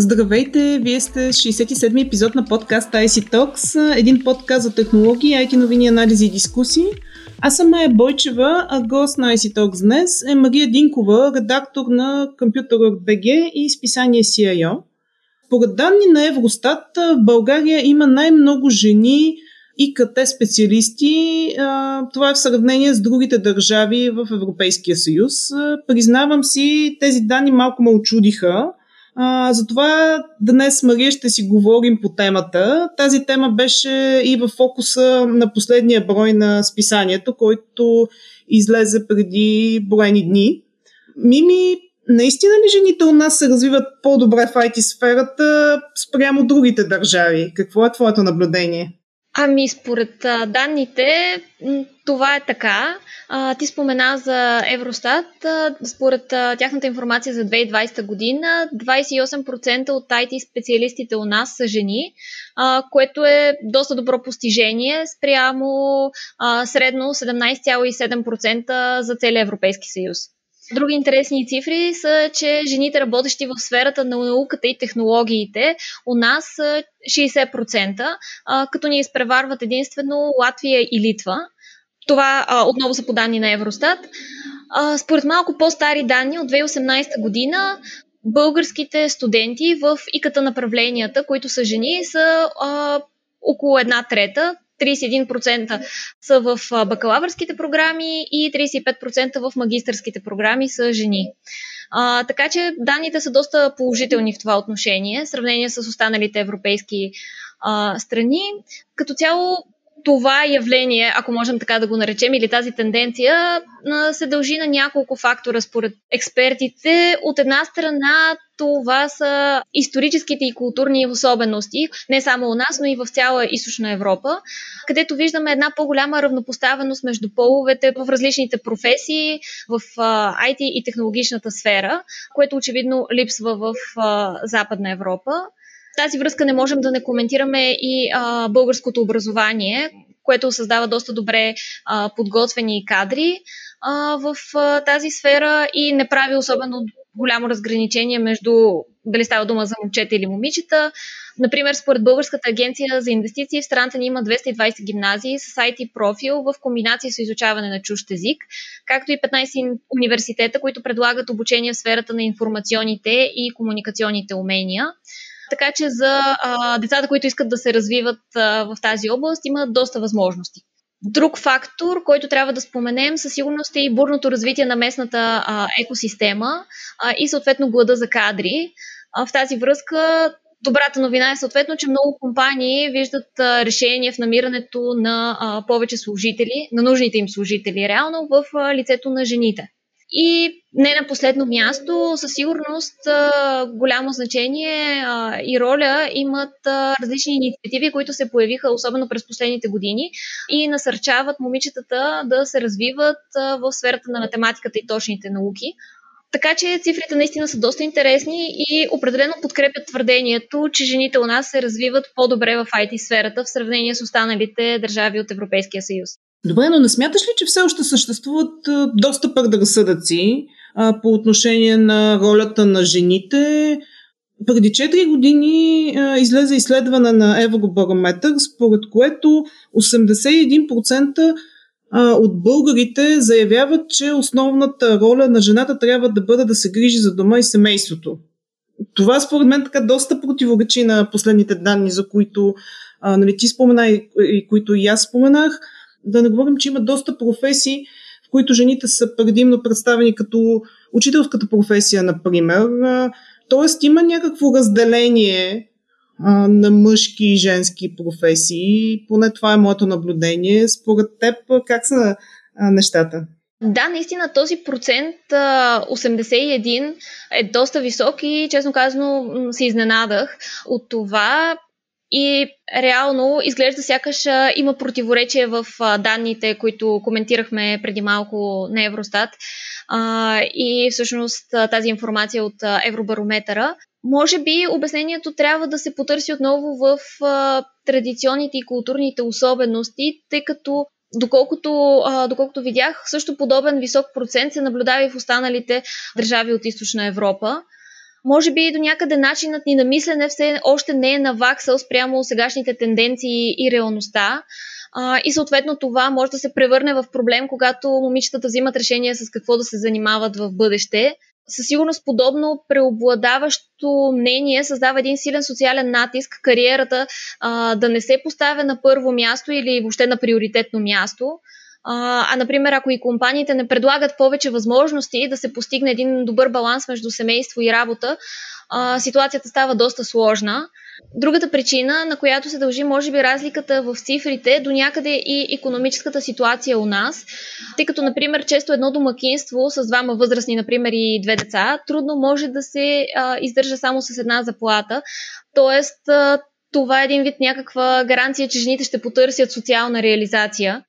Здравейте, вие сте 67-ми епизод на подкаста IC Talks, един подкаст за технологии, IT новини, анализи и дискусии. Аз съм Майя Бойчева, а гост на IC Talks днес е Мария Динкова, редактор на Computer.bg и списание CIO. Поред данни на Евростат, в България има най-много жени и КТ специалисти. Това е в сравнение с другите държави в Европейския съюз. Признавам си, тези данни малко ме очудиха. А, затова днес, Мария, ще си говорим по темата. Тази тема беше и в фокуса на последния брой на списанието, който излезе преди броени дни. Мими, наистина ли жените у нас се развиват по-добре в IT сферата спрямо другите държави? Какво е твоето наблюдение? Ами, според данните, това е така. Ти спомена за Евростат. Според тяхната информация за 2020 година, 28% от IT специалистите у нас са жени, което е доста добро постижение спрямо средно 17,7% за целия Европейски съюз. Други интересни цифри са, че жените, работещи в сферата на науката и технологиите, у нас са 60%, като ни изпреварват единствено Латвия и Литва. Това отново са по данни на Евростат. Според малко по-стари данни от 2018 година, българските студенти в иката направленията, които са жени, са около една трета, 31% са в бакалавърските програми и 35% в магистърските програми са жени. А, така че данните са доста положителни в това отношение, в сравнение с останалите европейски а, страни. Като цяло това явление, ако можем така да го наречем, или тази тенденция, се дължи на няколко фактора според експертите. От една страна, това са историческите и културни особености, не само у нас, но и в цяла източна Европа, където виждаме една по-голяма равнопоставеност между половете в различните професии, в IT и технологичната сфера, което очевидно липсва в Западна Европа. Тази връзка не можем да не коментираме и българското образование, което създава доста добре подготвени кадри в тази сфера и не прави особено голямо разграничение между дали става дума за момчета или момичета. Например, според Българската агенция за инвестиции в страната ни има 220 гимназии с IT профил в комбинация с изучаване на чужд език, както и 15 университета, които предлагат обучение в сферата на информационните и комуникационните умения. Така че за а, децата, които искат да се развиват а, в тази област, има доста възможности. Друг фактор, който трябва да споменем, със сигурност е и бурното развитие на местната а, екосистема а, и съответно глада за кадри. А, в тази връзка Добрата новина е съответно, че много компании виждат а, решение в намирането на а, повече служители, на нужните им служители, реално в а, лицето на жените. И не на последно място, със сигурност голямо значение и роля имат различни инициативи, които се появиха особено през последните години и насърчават момичетата да се развиват в сферата на математиката и точните науки. Така че цифрите наистина са доста интересни и определено подкрепят твърдението, че жените у нас се развиват по-добре в IT сферата в сравнение с останалите държави от Европейския съюз. Добре, но не смяташ ли, че все още съществуват доста предразсъдъци по отношение на ролята на жените? Преди 4 години излезе изследване на Евробарометър, според което 81% а, от българите заявяват, че основната роля на жената трябва да бъде да се грижи за дома и семейството. Това според мен така доста противоречи на последните данни, за които а, нали, ти спомена и, и които и аз споменах. Да не говорим, че има доста професии, в които жените са предимно представени като учителската професия, например. Тоест има някакво разделение на мъжки и женски професии. Поне това е моето наблюдение. Според теб как са нещата? Да, наистина този процент 81 е доста висок и честно казано се изненадах от това. И реално изглежда сякаш има противоречие в данните, които коментирахме преди малко на Евростат и всъщност тази информация от Евробарометъра. Може би обяснението трябва да се потърси отново в традиционните и културните особености, тъй като Доколкото, доколкото видях, също подобен висок процент се наблюдава и в останалите държави от Източна Европа. Може би до някъде начинът ни на мислене все още не е наваксал спрямо сегашните тенденции и реалността. А, и съответно това може да се превърне в проблем, когато момичетата взимат решение с какво да се занимават в бъдеще. Със сигурност подобно преобладаващо мнение създава един силен социален натиск кариерата а, да не се поставя на първо място или въобще на приоритетно място. А, а, например, ако и компаниите не предлагат повече възможности да се постигне един добър баланс между семейство и работа, а, ситуацията става доста сложна. Другата причина, на която се дължи, може би, разликата в цифрите, до някъде и економическата ситуация у нас, тъй като, например, често едно домакинство с двама възрастни, например, и две деца, трудно може да се а, издържа само с една заплата. Тоест, а, това е един вид някаква гаранция, че жените ще потърсят социална реализация.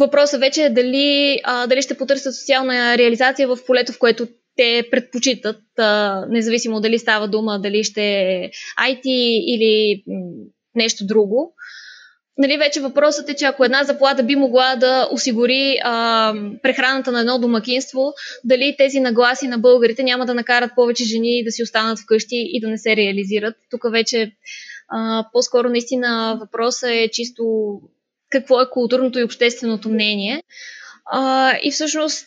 Въпросът вече е дали, а, дали ще потърсят социална реализация в полето, в което те предпочитат, а, независимо дали става дума, дали ще е IT или нещо друго. Нали, вече въпросът е, че ако една заплата би могла да осигури а, прехраната на едно домакинство, дали тези нагласи на българите няма да накарат повече жени да си останат вкъщи и да не се реализират. Тук вече а, по-скоро наистина въпросът е чисто какво е културното и общественото мнение. А, и всъщност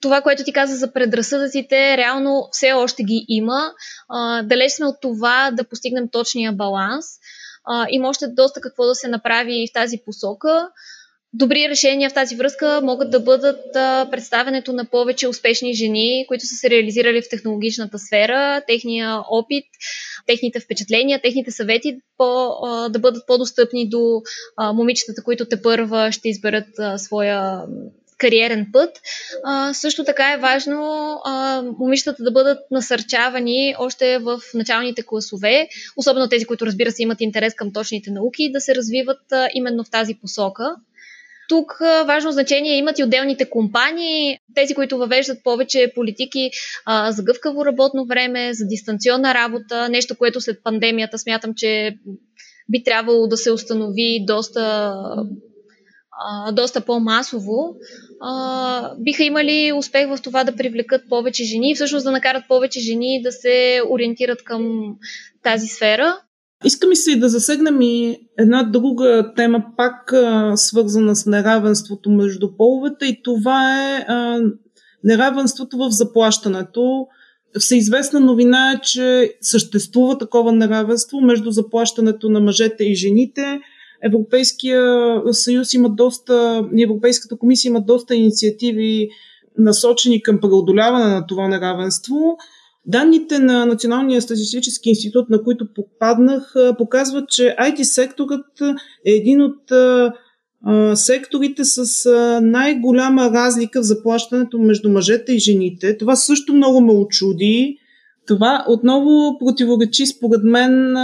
това, което ти каза за предразсъдъците, реално все още ги има. А, далеч сме от това да постигнем точния баланс. А, има още доста какво да се направи в тази посока. Добри решения в тази връзка могат да бъдат а, представенето на повече успешни жени, които са се реализирали в технологичната сфера, техния опит, техните впечатления, техните съвети по, да бъдат по-достъпни до момичетата, които те първа ще изберат своя кариерен път. А, също така е важно а, момичетата да бъдат насърчавани още в началните класове, особено тези, които разбира се имат интерес към точните науки, да се развиват а, именно в тази посока. Тук важно значение имат и отделните компании, тези, които въвеждат повече политики а, за гъвкаво работно време, за дистанционна работа, нещо, което след пандемията смятам, че би трябвало да се установи доста, а, доста по-масово. А, биха имали успех в това да привлекат повече жени и всъщност да накарат повече жени да се ориентират към тази сфера. Иска ми се и да засегнем и една друга тема, пак а, свързана с неравенството между половете и това е а, неравенството в заплащането. Всеизвестна новина е, че съществува такова неравенство между заплащането на мъжете и жените. Европейския съюз има доста, Европейската комисия има доста инициативи насочени към преодоляване на това неравенство. Данните на Националния статистически институт, на които попаднах, показват, че IT секторът е един от секторите с най-голяма разлика в заплащането между мъжете и жените. Това също много ме очуди. Това отново противоречи според мен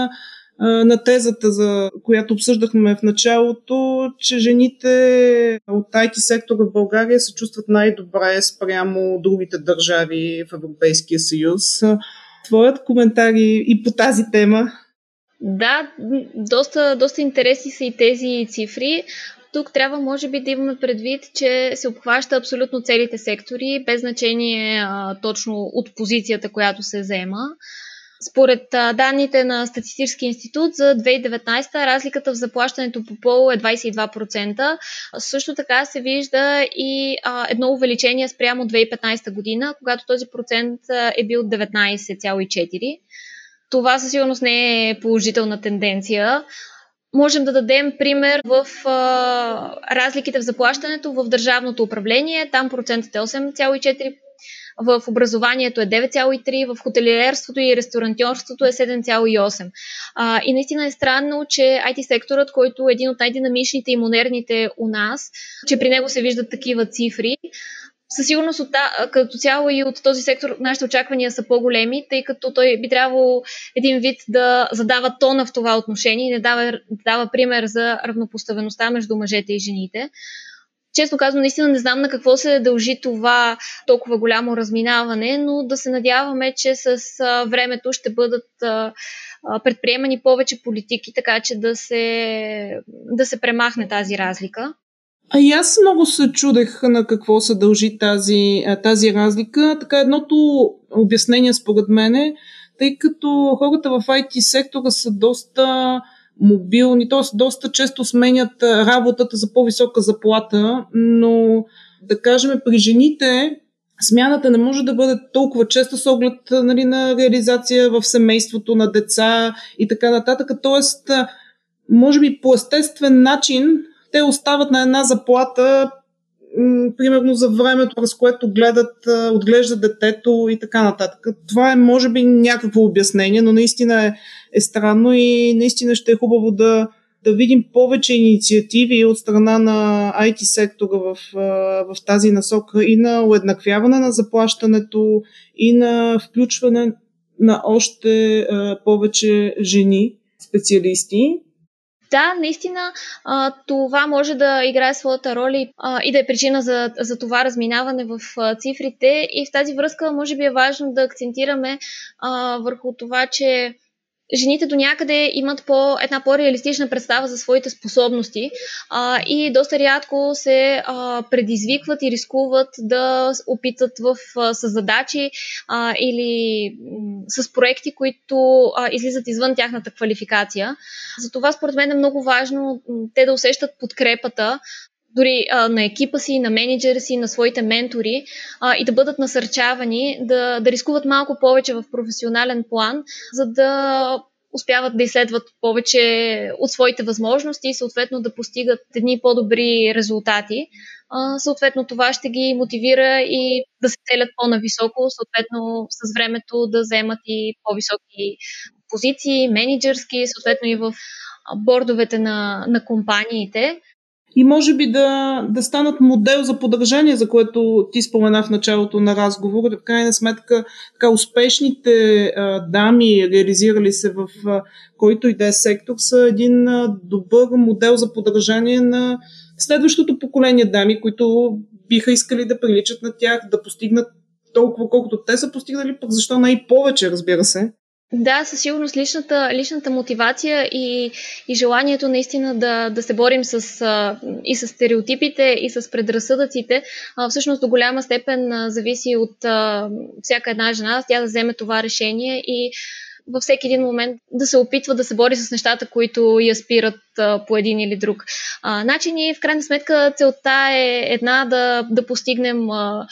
на тезата, за която обсъждахме в началото, че жените от IT сектора в България се чувстват най-добре спрямо другите държави в Европейския съюз. Твоят коментар и по тази тема? Да, доста, доста интересни са и тези цифри. Тук трябва, може би, да имаме предвид, че се обхваща абсолютно целите сектори, без значение а, точно от позицията, която се взема. Според данните на Статистически институт за 2019 разликата в заплащането по пол е 22%. Също така се вижда и едно увеличение спрямо 2015 година, когато този процент е бил 19,4%. Това със сигурност не е положителна тенденция. Можем да дадем пример в а, разликите в заплащането в държавното управление. Там процентът е 8,4%, в образованието е 9,3, в хотелиерството и ресторантьорството е 7,8. А, и наистина е странно, че IT секторът, който е един от най-динамичните и модерните у нас, че при него се виждат такива цифри, със сигурност от, като цяло и от този сектор нашите очаквания са по-големи, тъй като той би трябвало един вид да задава тона в това отношение и да дава, да дава пример за равнопоставеността между мъжете и жените. Честно казвам, наистина не знам на какво се дължи това толкова голямо разминаване, но да се надяваме, че с времето ще бъдат предприемани повече политики, така че да се, да се премахне тази разлика. А и аз много се чудех на какво се дължи тази, тази разлика. Така едното обяснение според мен е, тъй като хората в IT сектора са доста мобилни, т.е. доста често сменят работата за по-висока заплата, но да кажем при жените смяната не може да бъде толкова често с оглед нали, на реализация в семейството на деца и така нататък. Тоест, може би по естествен начин те остават на една заплата, примерно за времето, през което гледат, отглеждат детето и така нататък. Това е, може би, някакво обяснение, но наистина е, е странно и наистина ще е хубаво да, да видим повече инициативи от страна на IT сектора в, в тази насока и на уеднаквяване на заплащането и на включване на още повече жени специалисти. Да, наистина това може да играе своята роля и да е причина за, за това разминаване в цифрите. И в тази връзка, може би е важно да акцентираме върху това, че жените до някъде имат по, една по-реалистична представа за своите способности а, и доста рядко се а, предизвикват и рискуват да опитат в, а, с задачи а, или м, с проекти, които а, излизат извън тяхната квалификация. Затова според мен е много важно те да усещат подкрепата дори а, на екипа си, на менеджера си, на своите ментори а, и да бъдат насърчавани да, да рискуват малко повече в професионален план, за да успяват да изследват повече от своите възможности и съответно да постигат едни по-добри резултати. А, съответно това ще ги мотивира и да се целят по-нависоко, съответно с времето да вземат и по-високи позиции, менеджерски, съответно и в бордовете на, на компаниите и може би да, да станат модел за подражание, за което ти спомена в началото на разговора. В крайна сметка, така успешните а, дами, реализирали се в а, който и да е сектор, са един а, добър модел за подражание на следващото поколение дами, които биха искали да приличат на тях, да постигнат толкова, колкото те са постигнали, пък защо не и повече, разбира се. Да, със сигурност личната, личната мотивация и, и желанието наистина да, да се борим с, а, и с стереотипите, и с предразсъдъците, а, всъщност до голяма степен а, зависи от а, всяка една жена, тя да вземе това решение и във всеки един момент да се опитва да се бори с нещата, които я спират а, по един или друг а, начин. И в крайна сметка целта е една да, да постигнем. А,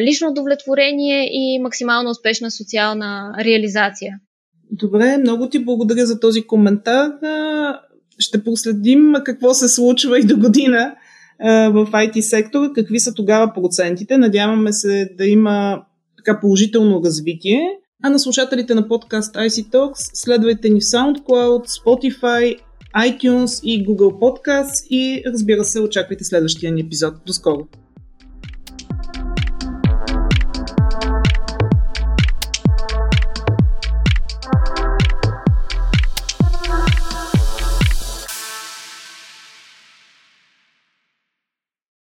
лично удовлетворение и максимално успешна социална реализация. Добре, много ти благодаря за този коментар. Ще проследим какво се случва и до година в IT сектора, какви са тогава процентите. Надяваме се да има така положително развитие. А на слушателите на подкаст IC Talks следвайте ни в SoundCloud, Spotify, iTunes и Google Podcasts и разбира се, очаквайте следващия ни епизод. До скоро!